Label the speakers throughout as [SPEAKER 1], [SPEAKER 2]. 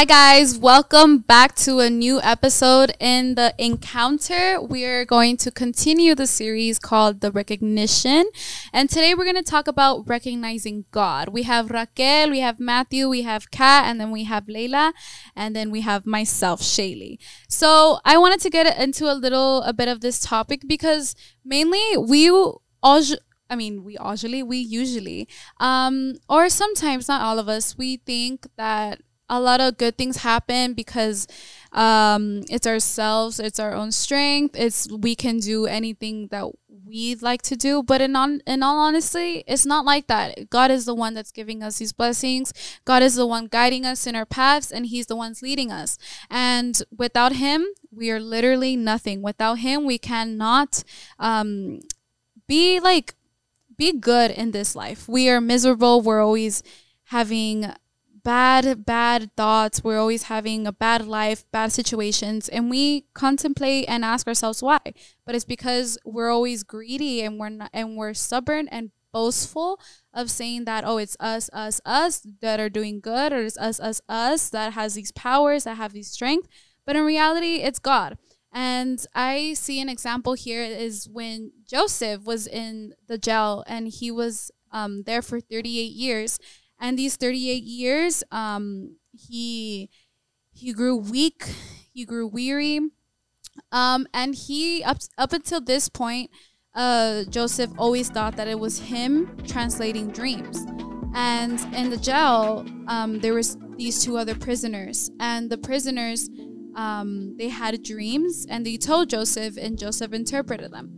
[SPEAKER 1] Hi, guys. Welcome back to a new episode in the encounter. We're going to continue the series called The Recognition. And today we're going to talk about recognizing God. We have Raquel, we have Matthew, we have Kat, and then we have Layla, and then we have myself, Shaylee. So I wanted to get into a little, a bit of this topic because mainly we all. I mean, we usually, we usually, um, or sometimes, not all of us, we think that a lot of good things happen because um, it's ourselves, it's our own strength, it's we can do anything that we like to do. But in on in all honesty, it's not like that. God is the one that's giving us these blessings. God is the one guiding us in our paths, and He's the one's leading us. And without Him, we are literally nothing. Without Him, we cannot um, be like be good in this life. We are miserable. We're always having bad bad thoughts. We're always having a bad life bad situations and we contemplate and ask ourselves why. But it's because we're always greedy and we're not and we're stubborn and boastful of saying that oh it's us us us that are doing good or it's us us us that has these powers that have these strength. But in reality it's god. And i see an example here is when joseph was in the jail and he was um, there for 38 years and these 38 years um, he he grew weak he grew weary um, and he up up until this point uh, joseph always thought that it was him translating dreams. And in the jail um, there was these two other prisoners. And the prisoners um, they had dreams and they told joseph and joseph interpreted them.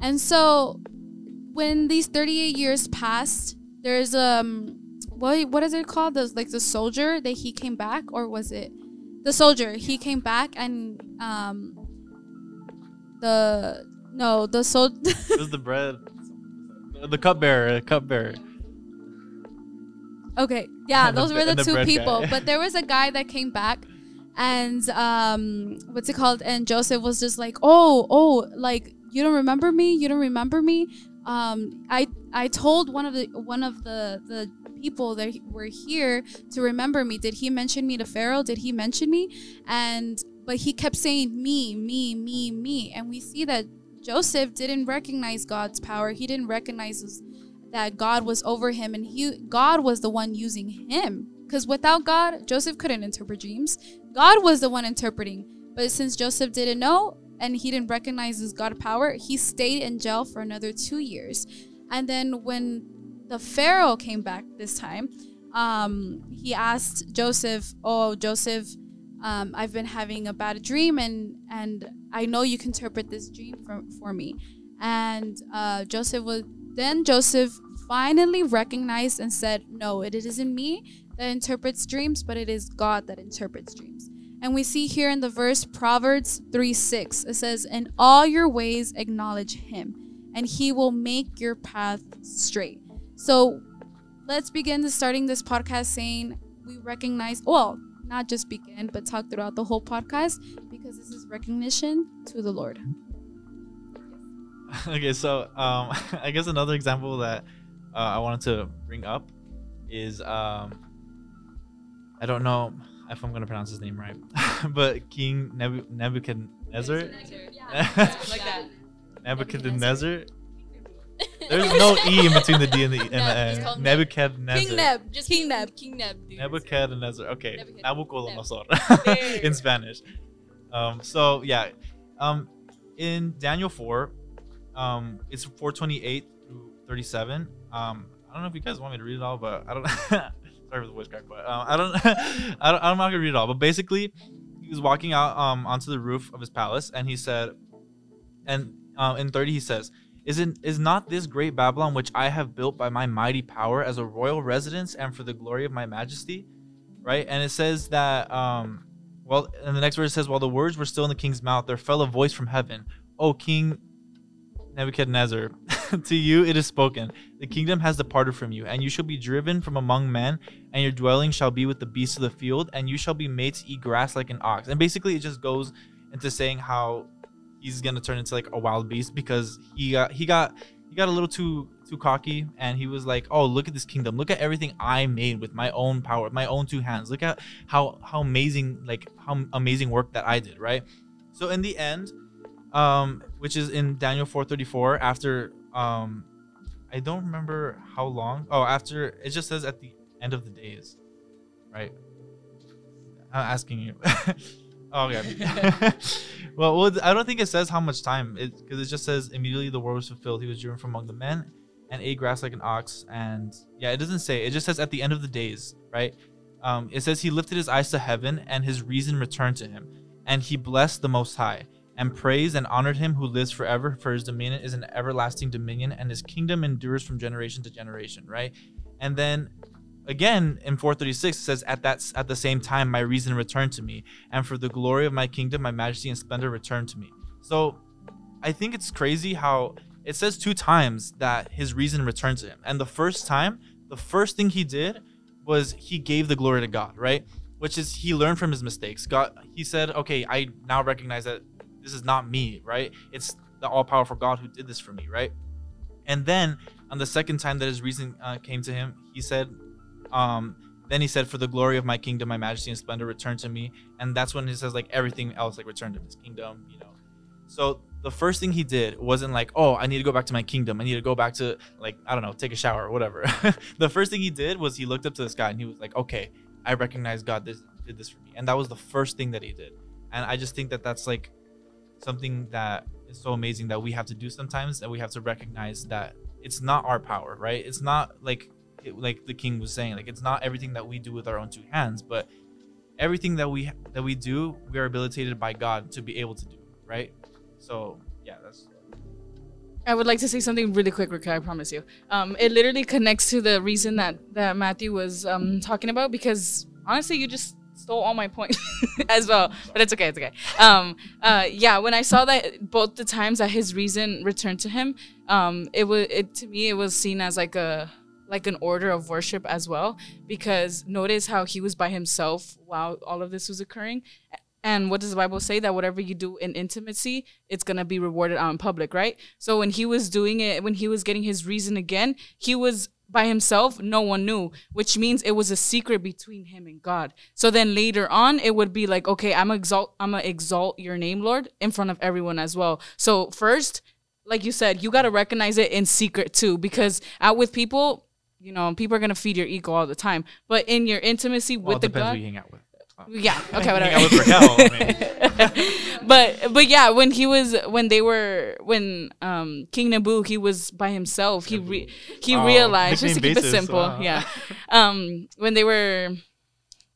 [SPEAKER 1] And so when these 38 years passed there's um what what is it called? The like the soldier that he came back, or was it the soldier? He came back and um the no the sol.
[SPEAKER 2] the bread, the cupbearer, cupbearer.
[SPEAKER 1] Okay, yeah, those the, were the, the two people. but there was a guy that came back, and um, what's it called? And Joseph was just like, oh, oh, like you don't remember me? You don't remember me? Um, I I told one of the one of the the people that were here to remember me. Did he mention me to Pharaoh? Did he mention me? And but he kept saying me, me, me, me. And we see that Joseph didn't recognize God's power. He didn't recognize that God was over him and he God was the one using him. Because without God, Joseph couldn't interpret dreams. God was the one interpreting. But since Joseph didn't know and he didn't recognize his God power, he stayed in jail for another two years. And then when the Pharaoh came back this time. Um, he asked Joseph, "Oh, Joseph, um, I've been having a bad dream, and and I know you can interpret this dream for, for me." And uh, Joseph was then Joseph finally recognized and said, "No, it isn't me that interprets dreams, but it is God that interprets dreams." And we see here in the verse Proverbs 3 6, it says, In all your ways acknowledge him, and he will make your path straight. So let's begin to starting this podcast saying we recognize, well, not just begin, but talk throughout the whole podcast because this is recognition to the Lord.
[SPEAKER 2] okay, so um, I guess another example that uh, I wanted to bring up is um, I don't know if I'm gonna pronounce his name right, but King Nebu- Nebuchadnezzar. Yeah, like that. Nebuchadnezzar. There's no E in between the D and the, e and the N. Nebuchadnezzar.
[SPEAKER 1] King Neb. Just King Neb. King Neb.
[SPEAKER 2] Dude. Nebuchadnezzar. Okay. Nabucodonosor in Spanish. Um, so, yeah. Um, in Daniel 4, um, it's 428 through 37. Um, I don't know if you guys want me to read it all, but I don't. sorry for the voice crack, but um, I don't. I don't. I'm not gonna read it all. But basically, he was walking out um onto the roof of his palace, and he said, and um, in 30 he says, is, it, is not this great Babylon which I have built by my mighty power as a royal residence and for the glory of my majesty? Right? And it says that, um, well, and the next verse says, While the words were still in the king's mouth, there fell a voice from heaven, O King Nebuchadnezzar, to you it is spoken, the kingdom has departed from you, and you shall be driven from among men, and your dwelling shall be with the beasts of the field, and you shall be made to eat grass like an ox. And basically, it just goes into saying how he's gonna turn into like a wild beast because he got he got he got a little too too cocky and he was like, "Oh, look at this kingdom. Look at everything I made with my own power, my own two hands. Look at how how amazing like how amazing work that I did, right?" So in the end, um which is in Daniel 4:34 after um I don't remember how long. Oh, after it just says at the end of the days. Right? I'm asking you. yeah. well, well, I don't think it says how much time because it, it, just says immediately the word was fulfilled. He was driven from among the men and ate grass like an ox. And yeah, it doesn't say. It just says at the end of the days, right? Um, it says he lifted his eyes to heaven and his reason returned to him, and he blessed the Most High and praised and honored him who lives forever. For his dominion is an everlasting dominion, and his kingdom endures from generation to generation. Right? And then again in 436 it says at that at the same time my reason returned to me and for the glory of my kingdom my majesty and splendor returned to me. So i think it's crazy how it says two times that his reason returned to him. And the first time the first thing he did was he gave the glory to god right? Which is he learned from his mistakes. God he said okay i now recognize that this is not me right? It's the all-powerful god who did this for me right? And then on the second time that his reason uh, came to him he said um, then he said, "For the glory of my kingdom, my majesty and splendor return to me." And that's when he says like everything else like return to his kingdom, you know. So the first thing he did wasn't like, "Oh, I need to go back to my kingdom. I need to go back to like I don't know, take a shower or whatever." the first thing he did was he looked up to the sky and he was like, "Okay, I recognize God this, did this for me," and that was the first thing that he did. And I just think that that's like something that is so amazing that we have to do sometimes, and we have to recognize that it's not our power, right? It's not like like the king was saying like it's not everything that we do with our own two hands but everything that we that we do we are habilitated by god to be able to do right so yeah that's
[SPEAKER 3] I would like to say something really quick, Rick. I promise you. Um, it literally connects to the reason that that Matthew was um, talking about because honestly, you just stole all my points as well. But it's okay. It's okay. Um, uh, yeah, when I saw that both the times that his reason returned to him, um, it was it to me it was seen as like a like an order of worship as well because notice how he was by himself while all of this was occurring. And what does the bible say? That whatever you do in intimacy it's going to be rewarded out in public right? So when he was doing it when he was getting his reason again he was by himself no one knew which means it was a secret between him and god. So then later on it would be like okay i'm exalt i'm gonna exalt your name lord in front of everyone as well. So first like you said you got to recognize it in secret too because out with people you know, people are gonna feed your ego all the time. But in your intimacy well, with the God, who you hang out with. Oh. Yeah. Okay. Whatever. but but yeah, when he was when they were when um King Nabu he was by himself. He re- he oh, realized just to keep basis, it simple. Wow. Yeah. Um, when they were,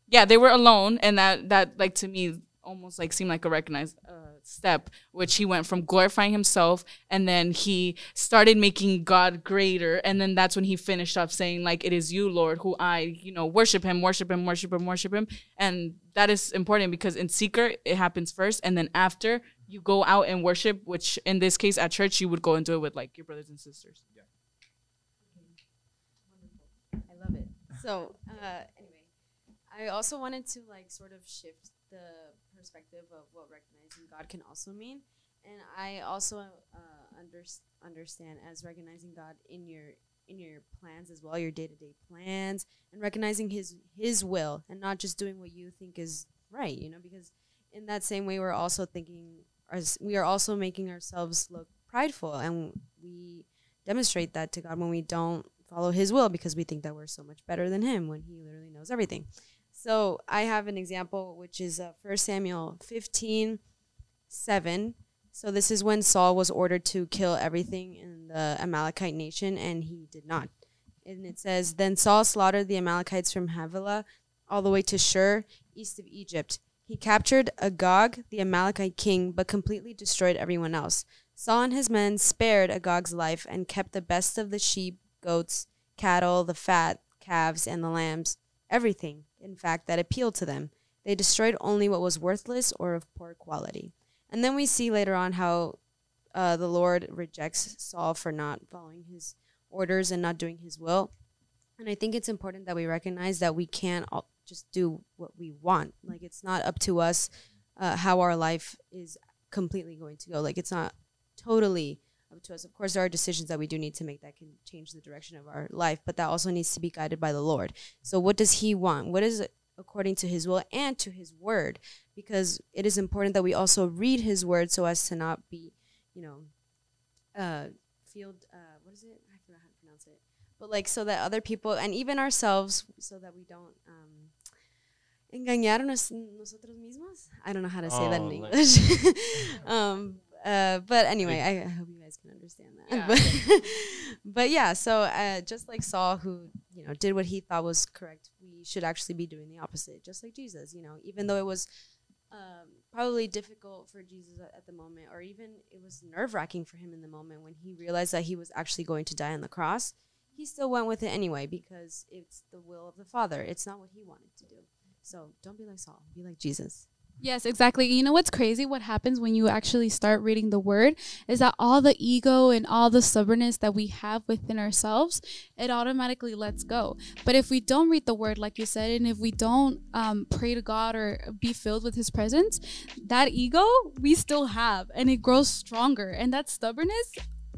[SPEAKER 3] yeah, they were alone, and that that like to me almost like seemed like a recognized uh, step, which he went from glorifying himself and then he started making God greater. And then that's when he finished up saying, like, it is you, Lord, who I, you know, worship him, worship him, worship him, worship him. And that is important because in secret, it happens first. And then after, you go out and worship, which in this case at church, you would go and do it with like your brothers and sisters. Yeah.
[SPEAKER 4] I love it. So, uh, anyway, I also wanted to like sort of shift the perspective of what recognizing God can also mean. And I also uh, under, understand as recognizing God in your in your plans as well, your day to day plans, and recognizing His His will, and not just doing what you think is right. You know, because in that same way, we're also thinking, as we are also making ourselves look prideful, and we demonstrate that to God when we don't follow His will because we think that we're so much better than Him when He literally knows everything. So I have an example, which is uh, 1 Samuel 15, 7. So this is when Saul was ordered to kill everything in the Amalekite nation, and he did not. And it says, Then Saul slaughtered the Amalekites from Havilah all the way to Shur, east of Egypt. He captured Agag, the Amalekite king, but completely destroyed everyone else. Saul and his men spared Agag's life and kept the best of the sheep, goats, cattle, the fat, calves, and the lambs, everything in fact, that appealed to them. They destroyed only what was worthless or of poor quality. And then we see later on how uh, the Lord rejects Saul for not following his orders and not doing his will. And I think it's important that we recognize that we can't just do what we want. Like, it's not up to us uh, how our life is completely going to go. Like, it's not totally up to us. Of course, there are decisions that we do need to make that can change the direction of our life, but that also needs to be guided by the Lord. So, what does He want? What is according to His will and to His word? Because it is important that we also read His word so as to not be, you know, uh, field. Uh, what is it? I forgot how to pronounce it. But like so that other people and even ourselves, so that we don't. Um, engañar nosotros mismos. I don't know how to say oh, that in oh, English. um, uh, but anyway, I, I, hope you guys can understand that. Yeah. But, but yeah, so uh, just like Saul, who you know did what he thought was correct, we should actually be doing the opposite, just like Jesus. You know, even though it was um, probably difficult for Jesus at, at the moment, or even it was nerve wracking for him in the moment when he realized that he was actually going to die on the cross. He still went with it anyway because it's the will of the Father. It's not what he wanted to do. So don't be like Saul. Be like Jesus.
[SPEAKER 1] Yes, exactly. You know what's crazy? What happens when you actually start reading the word is that all the ego and all the stubbornness that we have within ourselves, it automatically lets go. But if we don't read the word, like you said, and if we don't um, pray to God or be filled with His presence, that ego we still have, and it grows stronger. And that stubbornness,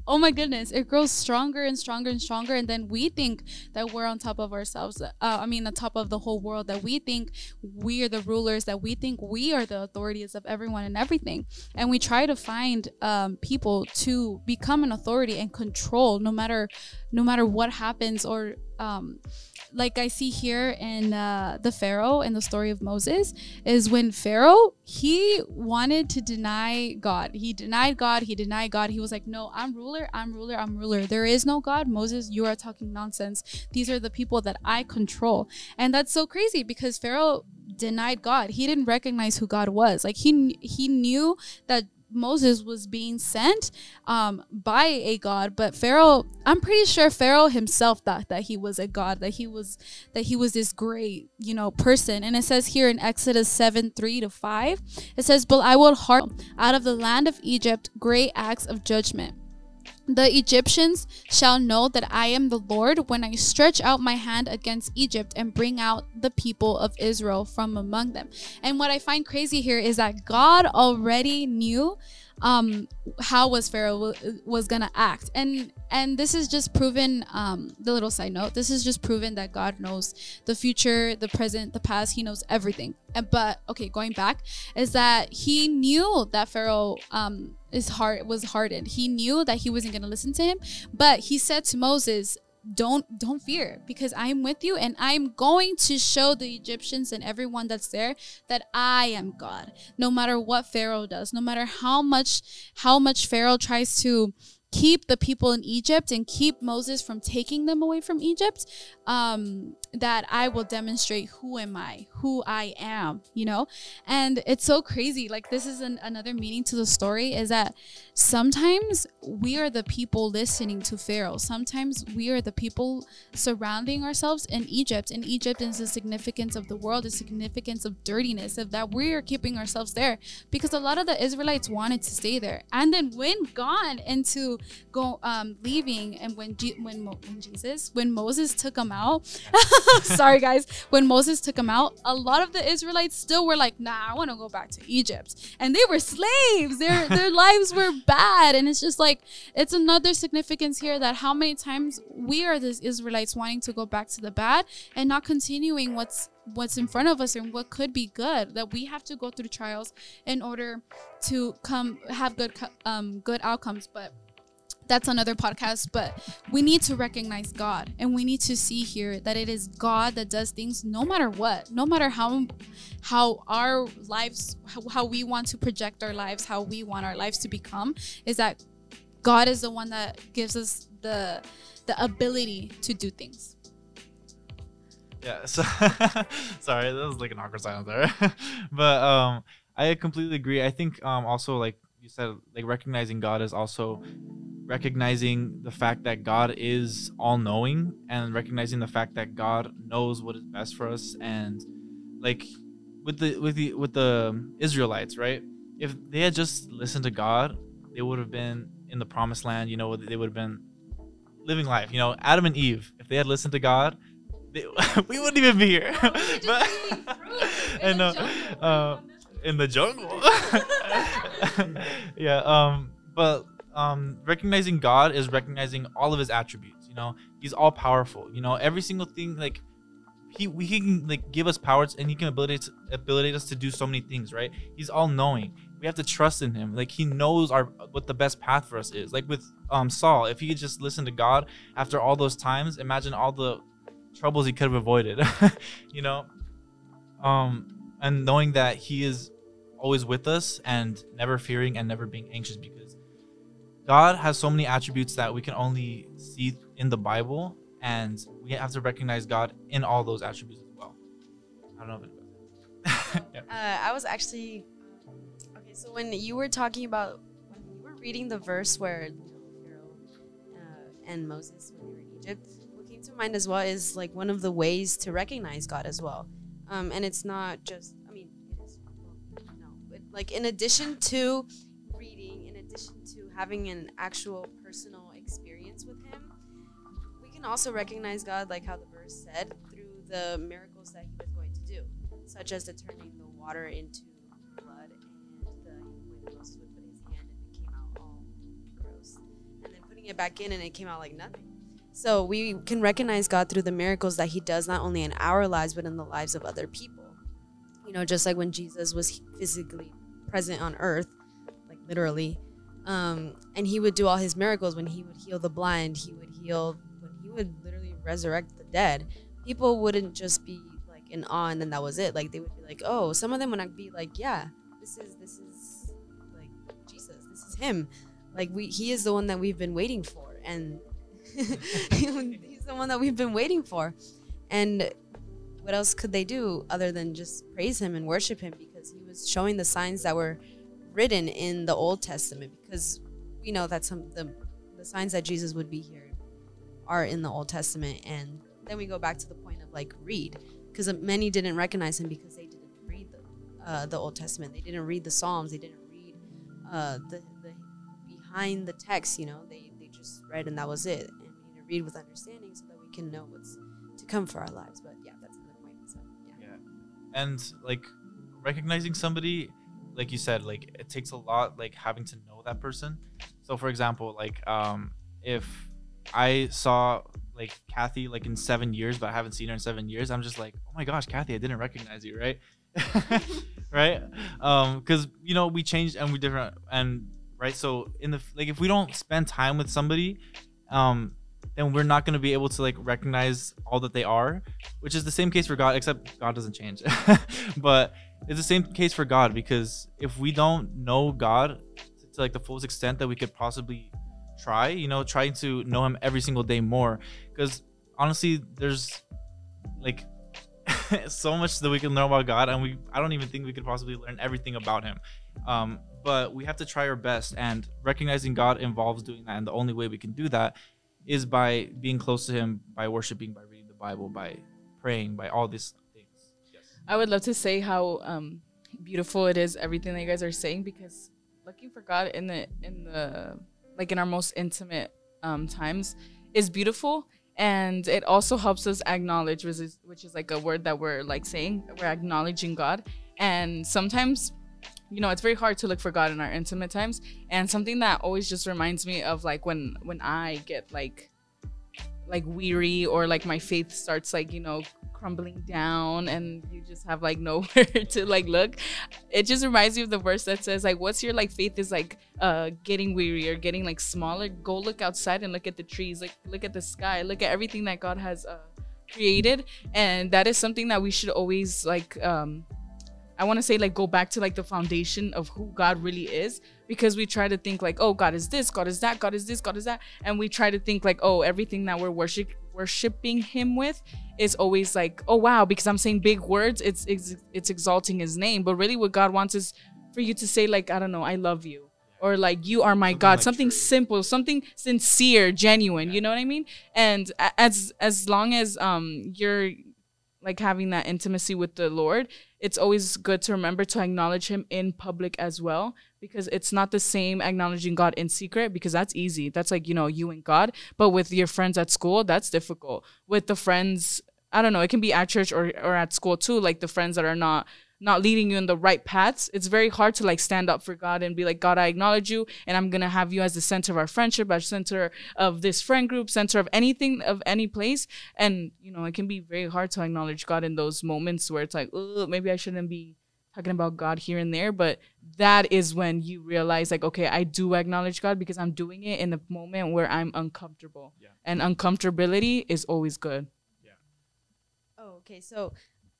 [SPEAKER 1] oh my goodness, it grows stronger and stronger and stronger. And then we think that we're on top of ourselves. Uh, I mean, on top of the whole world, that we think we are the rulers, that we think we are the authorities of everyone and everything. And we try to find um, people to become an authority and control no matter no matter what happens or um, like I see here in uh, the Pharaoh and the story of Moses is when Pharaoh he wanted to deny God. He denied God. He denied God. He was like, "No, I'm ruler. I'm ruler. I'm ruler. There is no God." Moses, you are talking nonsense. These are the people that I control, and that's so crazy because Pharaoh denied God. He didn't recognize who God was. Like he he knew that Moses was being sent um, by a god, but Pharaoh, I'm pretty sure Pharaoh himself thought that he was a god, that he was that he was this great, you know, person. And it says here in Exodus 7, 3 to 5, it says, But I will heart out of the land of Egypt great acts of judgment the Egyptians shall know that I am the Lord when I stretch out my hand against Egypt and bring out the people of Israel from among them. And what I find crazy here is that God already knew um, how was Pharaoh was gonna act, and and this is just proven. Um, the little side note: this is just proven that God knows the future, the present, the past. He knows everything. And, but okay, going back is that he knew that Pharaoh um, his heart was hardened. He knew that he wasn't gonna listen to him, but he said to Moses, don't don't fear because i'm with you and i'm going to show the egyptians and everyone that's there that i am god. No matter what pharaoh does no matter how much how much pharaoh tries to keep the people in Egypt and keep Moses from taking them away from Egypt, um, that I will demonstrate who am I, who I am, you know? And it's so crazy. Like, this is an, another meaning to the story is that sometimes we are the people listening to Pharaoh. Sometimes we are the people surrounding ourselves in Egypt. And Egypt is the significance of the world, the significance of dirtiness, of that we are keeping ourselves there because a lot of the Israelites wanted to stay there and then went gone into go um leaving and when G- when, Mo- when Jesus when Moses took them out sorry guys when Moses took them out a lot of the Israelites still were like nah I want to go back to Egypt. And they were slaves. Their their lives were bad. And it's just like it's another significance here that how many times we are the Israelites wanting to go back to the bad and not continuing what's what's in front of us and what could be good that we have to go through trials in order to come have good um good outcomes. But that's another podcast but we need to recognize god and we need to see here that it is god that does things no matter what no matter how how our lives how, we want to project our lives how we want our lives to become is that god is the one that gives us the the ability to do things.
[SPEAKER 2] Yeah so sorry that was like an awkward silence there. But um i completely agree. I think um also like you said like recognizing god is also recognizing the fact that God is all knowing and recognizing the fact that God knows what is best for us and like with the with the with the Israelites, right? If they had just listened to God, they would have been in the promised land, you know, they would have been living life. You know, Adam and Eve, if they had listened to God, they, we wouldn't even be here. but, and uh, uh, in the jungle. yeah, um but um, recognizing God is recognizing all of His attributes. You know, He's all powerful. You know, every single thing like he we can like give us powers and he can ability to abilitate us to do so many things right? He's all knowing we have to trust in him. Like he knows our what the best path for us is. Like with um saul if he could just listen to god after all those times imagine all the troubles he could have avoided you know? Um and knowing that he is always with us and never fearing and never being anxious because god has so many attributes that we can only see in the bible and we have to recognize God in all those attributes as well. I don't know if
[SPEAKER 4] yeah. uh, I was actually okay. So when you were talking about when you were reading the verse where uh, and Moses when they were in Egypt, what came to mind as well is like one of the ways to recognize God as well. Um, and it's not just like in addition to reading, in addition to having an actual personal experience with Him we can also recognize God, like how the verse said, through the miracles that He was going to do, such as the turning the water into blood and the way Moses would put his hand and it came out all gross, and then putting it back in and it came out like nothing. So we can recognize God through the miracles that He does not only in our lives but in the lives of other people. You know, just like when Jesus was physically present on earth, like literally, um, and He would do all His miracles when He would heal the blind, He would heal when he would literally resurrect the dead, people wouldn't just be like in awe and then that was it. Like they would be like, oh, some of them would not be like, yeah, this is this is like Jesus, this is him. Like we, he is the one that we've been waiting for, and he's the one that we've been waiting for. And what else could they do other than just praise him and worship him he was showing the signs that were written in the Old Testament because we know that some the the signs that Jesus would be here are in the Old Testament. And then we go back to the point of like read, because many didn't recognize him because they didn't read the, uh, the Old Testament. They didn't read the Psalms. They didn't read uh, the, the behind the text. You know, they they just read and that was it. And we need to read with understanding so that we can know what's to come for our lives. But yeah, that's another point. So yeah.
[SPEAKER 2] Yeah, and like recognizing somebody like you said like it takes a lot like having to know that person so for example like um if I saw like Kathy like in seven years, but I haven't seen her in seven years. I'm just like, oh my gosh, Kathy, I didn't recognize you, right? right? Um, because you know we changed and we different and right. So in the like, if we don't spend time with somebody, um, then we're not gonna be able to like recognize all that they are, which is the same case for God, except God doesn't change. but it's the same case for God because if we don't know God to, like the fullest extent that we could possibly try, you know, trying to know him every single day more. Because honestly, there's like so much that we can learn about God, and we I don't even think we could possibly learn everything about him. Um, but we have to try our best, and recognizing God involves doing that. And the only way we can do that is by being close to Him, by worshiping, by reading the Bible, by praying, by all.
[SPEAKER 3] Yes. I would love to say how um, beautiful it is, everything that you guys are saying, because looking for God in the in the like in our most intimate um, times is beautiful. And it also helps us acknowledge which is, which is like a word that we're like saying we're acknowledging god. And sometimes you know it's very hard to look for god in our intimate times. And something that always just reminds me of like when when i get like like weary or like my faith starts like you know crumbling down and you just have like nowhere to like look. It just reminds me of the verse that says like what's your like faith is like uh getting weary or getting like smaller? Go look outside and look at the trees. Like look at the sky. Look at everything that god has uh created. And that is something that we should always like um I want to say like go back to like the foundation of who God really is because we try to think like oh God is this God is that God is this God is that. And we try to think like oh everything that we're worship worshiping him with is always like oh wow because I'm saying big words it's it's, it's exalting his name but really what God wants is for you to say like I don't know I love you or like you are my something god like something true. simple something sincere genuine yeah. you know what i mean and as as long as um you're like having that intimacy with the lord it's always good to remember to acknowledge him in public as well because it's not the same acknowledging God in secret because that's easy. That's like, you know, you and God. But with your friends at school, that's difficult. With the friends, I don't know, it can be at church or, or at school too, like the friends that are not not leading you in the right paths, it's very hard to like stand up for God and be like, God, I acknowledge you, and I'm gonna have you as the center of our friendship, as center of this friend group, center of anything of any place. And you know, it can be very hard to acknowledge God in those moments where it's like, oh, maybe I shouldn't be talking about God here and there, but that is when you realize like, okay, I do acknowledge God because I'm doing it in a moment where I'm uncomfortable.
[SPEAKER 2] Yeah.
[SPEAKER 3] And uncomfortability is always good.
[SPEAKER 4] Okay. So,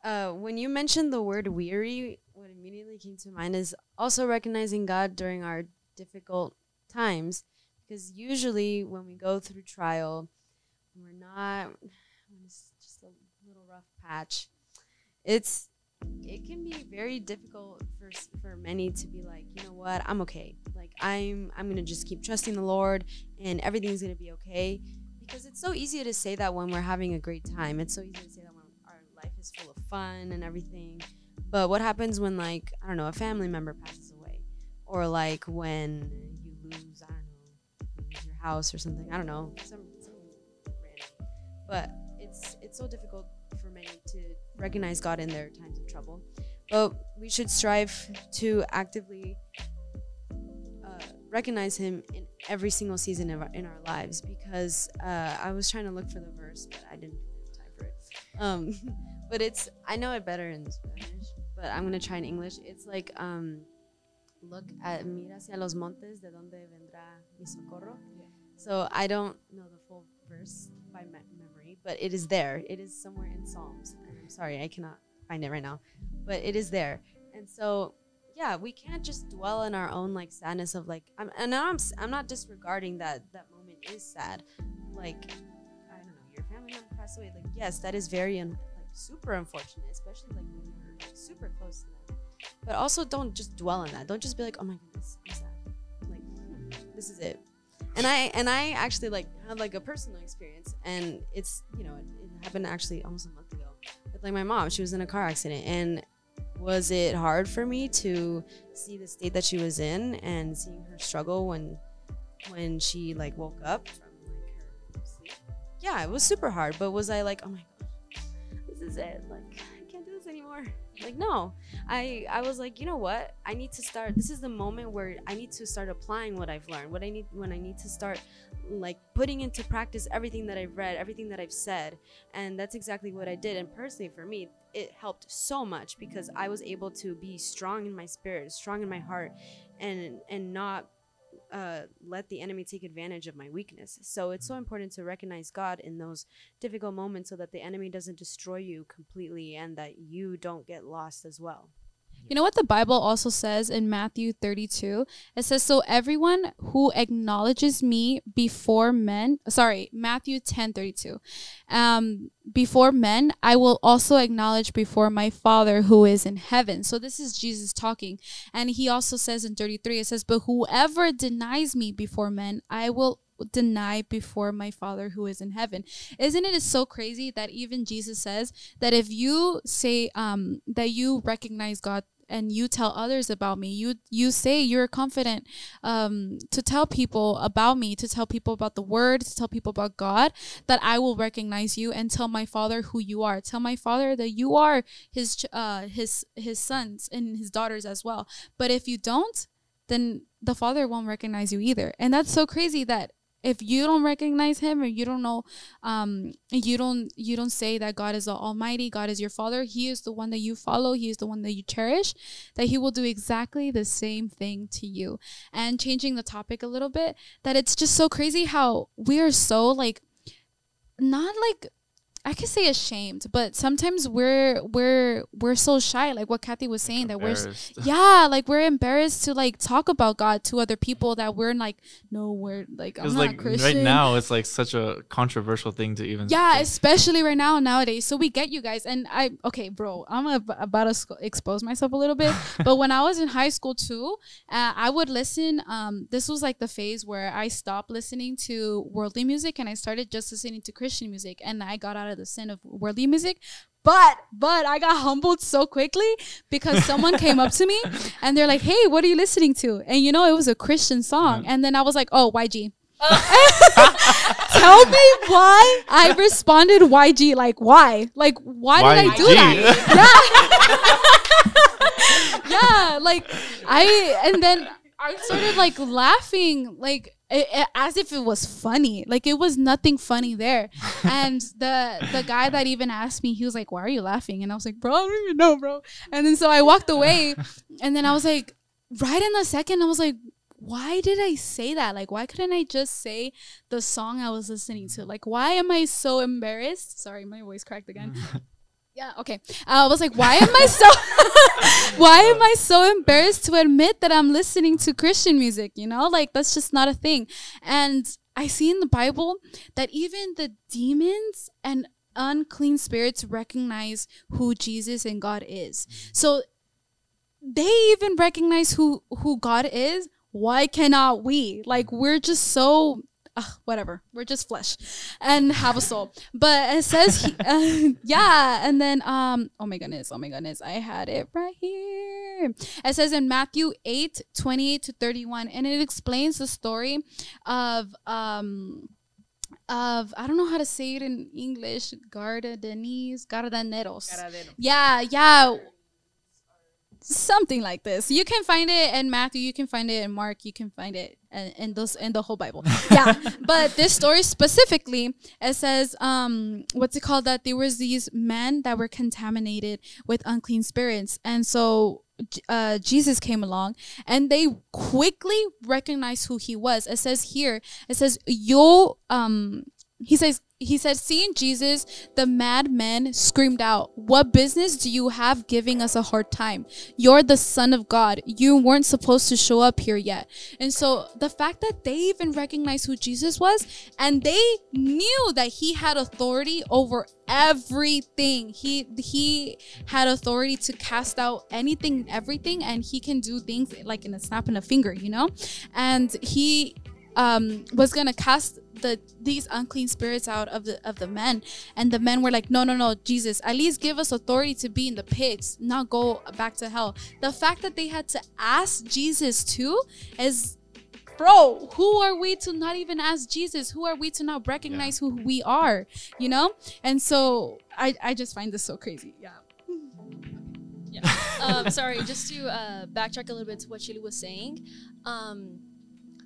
[SPEAKER 4] uh, when you mentioned the word weary, what immediately came to mind is also recognizing God during our difficult times. Because usually, when we go through trial, we're not, when it's just a little rough patch, it's it can be very difficult for for many to be like, you know what, I'm okay. Like I'm I'm gonna just keep trusting the Lord, and everything's gonna be okay. Because it's so easy to say that when we're having a great time. It's so easy to say that is full of fun and everything. But what happens when like I don't know a family member passes away, or like when you lose I don't know your house or something I don't know some, something random. But it's it's so difficult for many to recognize God in their times of trouble. But we should strive to actively uh, recognize Him in every single season of our, in our lives. Because uh, I was trying to look for the verse, but I didn't have time for it. Um, but it's I know it better in Spanish, but I'm gonna try in English. It's like um, look at mira hacia los montes, de donde vendrá mi socorro. So I don't know the full verse by me- memory, but it is there. It is somewhere in Psalms. And I'm sorry, I cannot find it right now, but it is there. And so, yeah, we can't just dwell in our own like sadness of like. I'm, and I'm I'm not disregarding that that moment is sad. Like, I don't know, your family member passed away. Like, yes, that is very un- super unfortunate, especially like when you're super close to them. But also, don't just dwell on that. Don't just be like, oh my goodness, I'm sad. Like, this is it and I and I actually like had like a personal experience, and it's you know it, it happened actually almost a month ago with like my mom. She was in a car accident, and was it hard for me to see the state that she was in and seeing her struggle when when she like woke up from like her sleep? Yeah, it was super hard. But was I like, oh my this is it? Like I can't do this anymore. Like no, I I was like, you know what? I need to start. This is the moment where I need to start applying what I've learned. What I need when I need to start like putting into practice everything that I've read, everything that I've said, and that's exactly what I did. And personally, for me, it helped so much because I was able to be strong in my spirit, strong in my heart, and and not uh, let the enemy take advantage of my weakness. So it's so important to recognize God in those difficult moments so that the enemy doesn't destroy you completely and that you don't get lost as well.
[SPEAKER 1] You know what the Bible also says in Matthew 32? It says, So everyone who acknowledges me before men, sorry, Matthew 10 32. Um, before men, I will also acknowledge before my Father who is in heaven. So this is Jesus talking. And he also says in 33, it says, But whoever denies me before men, I will deny before my father who is in heaven isn't it so crazy that even jesus says that if you say um that you recognize god and you tell others about me. You you say you're confident um to tell people about me to tell people about the word to tell people about god that i will recognize you and tell my father who you are. Tell my father that you are his uh his his sons and his daughters as well. But if you don't then the father won't recognize you either. And that's so crazy that if you don't recognize him or you don't know um you don't you don't say that god is the almighty god is your father he is the one that you follow he is the one that you cherish that he will do exactly the same thing to you. And changing the topic a little bit that it's just so crazy how we are so like not like I could say ashamed, but sometimes we're we're we're so shy, like what Kathy was saying, that we're yeah, like we're embarrassed to like talk about God to other people that we're like, no, we're like I'm not
[SPEAKER 2] like
[SPEAKER 1] Christian.
[SPEAKER 2] right now, it's like such a controversial thing to even.
[SPEAKER 1] Yeah,
[SPEAKER 2] say.
[SPEAKER 1] especially right now nowadays. So we get you guys, and I okay, bro. I'm ab- about to sc- expose myself a little bit, but when I was in high school too, uh, I would listen. Um, this was like the phase where I stopped listening to worldly music and I started just listening to Christian music, and I got out of the sin of worldly music. But but I got humbled so quickly because someone came up to me and they're like, "Hey, what are you listening to?" And you know, it was a Christian song, and then I was like, "Oh, YG." Tell me why I responded YG. Like, why? Like, why did I do that? Yeah. yeah. like I and then I started like laughing like it, it- as if it was funny. Like it was nothing funny there. And the the guy that even asked me, he was like, "Why are you laughing?" And I was like, "Bro, I don't even know, bro." And then so I walked away, and then I was like, right in the second, I was like. Why did I say that? Like, why couldn't I just say the song I was listening to? Like, why am I so embarrassed? Sorry, my voice cracked again. Yeah, okay. Uh, I was like, why am I so why am I so embarrassed to admit that I'm listening to Christian music, you know? Like that's just not a thing. And I see in the Bible that even the demons and unclean spirits recognize who Jesus and God is. So they even recognize who who God is. Why cannot we? Like we're just so ugh, whatever. We're just flesh and have a soul. But it says, he, uh, yeah. And then, um, oh my goodness, oh my goodness, I had it right here. It says in Matthew 8, 28 to 31, and it explains the story of, um, of I don't know how to say it in English. Garda Gardaneros, Gardaneros. Yeah, yeah. Something like this. You can find it in Matthew. You can find it in Mark. You can find it in, in those in the whole Bible. Yeah, but this story specifically, it says, um, what's it called? That there was these men that were contaminated with unclean spirits, and so uh, Jesus came along, and they quickly recognized who he was. It says here, it says, "Yo, um." He says, he said, seeing Jesus, the madmen screamed out, What business do you have giving us a hard time? You're the Son of God. You weren't supposed to show up here yet. And so the fact that they even recognized who Jesus was and they knew that he had authority over everything. He he had authority to cast out anything everything and he can do things like in a snap and a finger, you know? And he um was gonna cast the these unclean spirits out of the of the men. And the men were like no no no jesus at least give us authority to be in the pits, not go back to hell. The fact that they had to ask jesus too is bro who are we to not even ask jesus? Who are we to not recognize who we are you know? And so i i just find this so crazy yeah.
[SPEAKER 5] Um, sorry, just to uh, backtrack a little bit to what Sheila was saying. Um,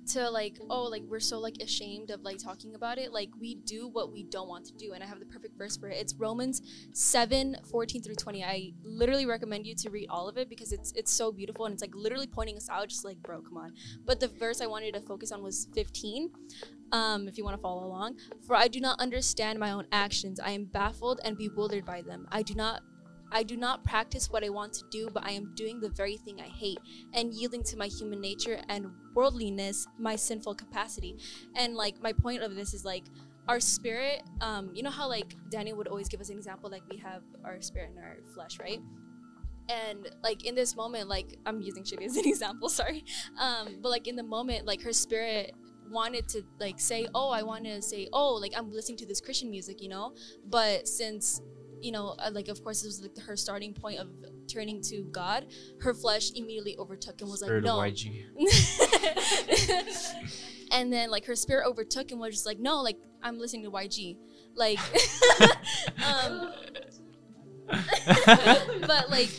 [SPEAKER 5] to like, oh, like we're so like ashamed of like talking about it. Like we do what we don't want to do. And I have the perfect verse for it. It's Romans 7, 14 through 20. I literally recommend you to read all of it because it's it's so beautiful and it's like literally pointing us out, just like, bro, come on. But the verse I wanted to focus on was 15. Um, if you want to follow along. For I do not understand my own actions. I am baffled and bewildered by them. I do not I do not practice what I want to do, but I am doing the very thing I hate and yielding to my human nature and worldliness, my sinful capacity. And like my point of this is like our spirit, um, you know how like Daniel would always give us an example, like we have our spirit and our flesh, right? And like in this moment, like I'm using Shitty as an example, sorry. Um, but like in the moment, like her spirit wanted to like say, oh, I want to say, oh, like I'm listening to this Christian music, you know. But since you know, uh, like of course it was like her starting point of turning to God, her flesh immediately overtook and was
[SPEAKER 2] Spirit
[SPEAKER 5] like, no.
[SPEAKER 2] YG.
[SPEAKER 5] and then like her spirit overtook and was just like, no, like I'm listening to YG, like, um, but like,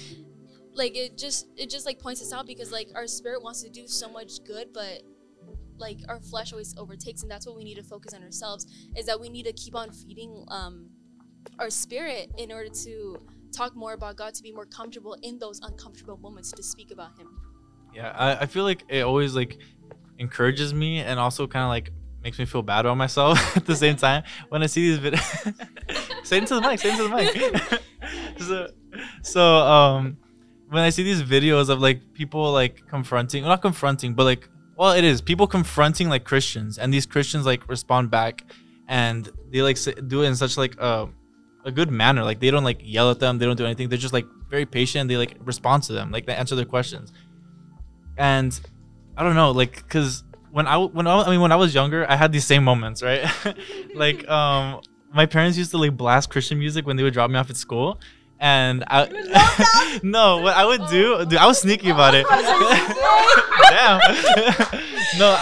[SPEAKER 5] like it just it just like points us out because like our spirit wants to do so much good, but like our flesh always overtakes, and that's what we need to focus on ourselves is that we need to keep on feeding um our spirit in order to talk more about God, to be more comfortable in those uncomfortable moments to speak about Him.
[SPEAKER 2] Yeah, I, I feel like it always like encourages me and also kind of like makes me feel bad about myself at the same time when I see these videos. say it into the mic. Say it into the mic. so, so um, when I see these videos of like people like confronting, well, not confronting, but like, well, it is people confronting like Christians, and these Christians like respond back, and they like do it in such like a a good manner. Like they don't like yell at them. They don't do anything. They're just like very patient. They like respond to them. Like they answer their questions. And I don't know, like, cause when I when I, I mean when I was younger, I had these same moments, right? like um, my parents used to like blast Christian music when they would drop me off at school, and I no, what I would do, dude, I was sneaky about it. Damn. no,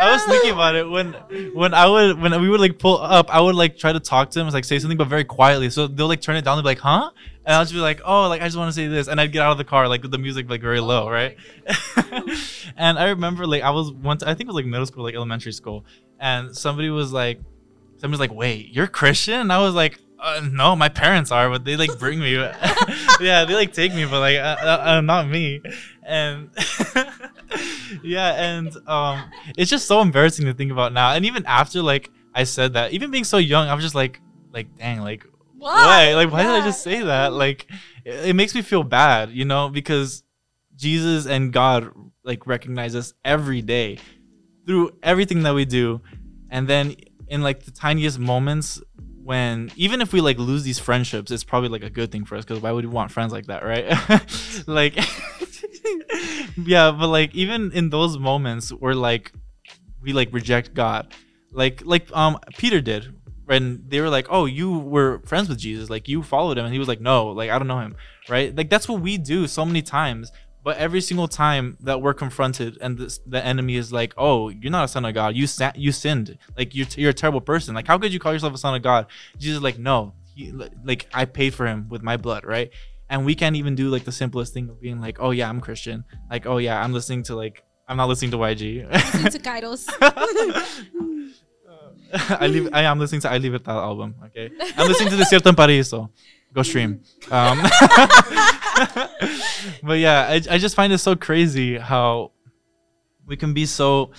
[SPEAKER 2] I was sneaky about it when when I would when we would like pull up, I would like try to talk to them, like say something, but very quietly. So they'll like turn it down, they'll be like, "Huh?" And I'll just be like, "Oh, like I just want to say this," and I'd get out of the car like with the music like very low, right? and I remember like I was once, I think it was like middle school, like elementary school, and somebody was like, somebody's like, "Wait, you're Christian?" And I was like. Uh, no, my parents are, but they like bring me. yeah, they like take me, but like uh, uh, uh not me. And yeah, and um, it's just so embarrassing to think about now. And even after like I said that, even being so young, I was just like, like dang, like why? Like why yeah. did I just say that? Like it, it makes me feel bad, you know, because Jesus and God like recognize us every day through everything that we do, and then in like the tiniest moments when even if we like lose these friendships it's probably like a good thing for us because why would we want friends like that right? Like yeah but like even in those moments where like we like reject god like like um peter did when they were like oh you were friends with jesus like you followed him and he was like no like i don't know him right? Like that's what we do so many times but every single time that we're confronted and this, the enemy is like, "Oh, you're not a son of God. You sa- you sinned. Like you're, t- you're a terrible person. Like how could you call yourself a son of God?" Jesus is like, "No. He, like I paid for him with my blood, right?" And we can't even do like the simplest thing of being like, "Oh yeah, I'm Christian." Like, "Oh yeah, I'm listening to like I'm not listening to YG."
[SPEAKER 1] listening to Kairos.
[SPEAKER 2] I leave. I am listening to I Leave It That album. Okay, I'm listening to Desierto en Paraíso. Go stream. Um, but yeah, I, I just find it so crazy how we can be so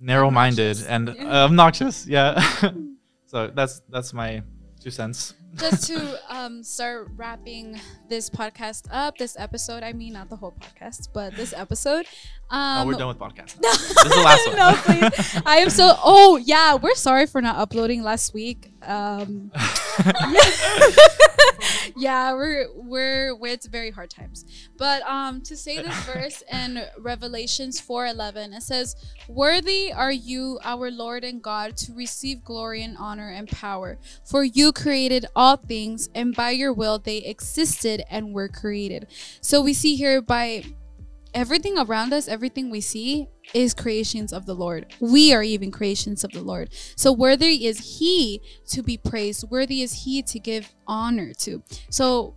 [SPEAKER 2] narrow-minded obnoxious. and. Uh, obnoxious. Yeah. so that's that's my two cents
[SPEAKER 1] just to um, start wrapping this podcast up, this episode, I mean, not the whole podcast, but this episode.
[SPEAKER 2] Um, oh, we're done with podcast. this is the last one. no,
[SPEAKER 1] please. I am so. Oh, yeah. We're sorry for not uploading last week. Um, yeah, we're we're we're it's very hard times. But um, to say this verse in Revelations four eleven, it says, "Worthy are you, our Lord and God, to receive glory and honor and power, for you created all things, and by your will they existed and were created." So we see here by everything around us, everything we see is creations of the Lord. We are even creations of the Lord. So worthy is He to be praised, worthy is He to give honor to. So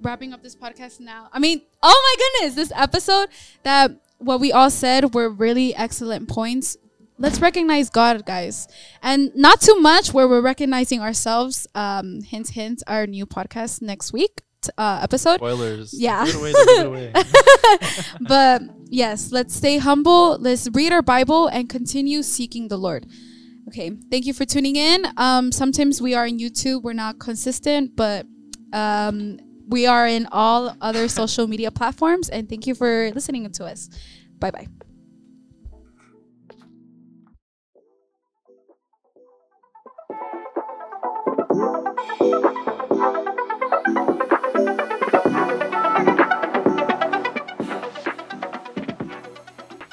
[SPEAKER 1] wrapping up this podcast now. I mean, oh my goodness, this episode that what we all said were really excellent points. Let's recognize God, guys, and not too much where we're recognizing ourselves. Um, hint, hint. Our new podcast next week uh, episode.
[SPEAKER 2] Spoilers.
[SPEAKER 1] Yeah. But yes, let's stay humble. Let's read our Bible and continue seeking the Lord. Okay, thank you for tuning in. Um, sometimes we are in YouTube, we're not consistent, but um, we are in all other social media platforms. And thank you for listening to us. Bye bye.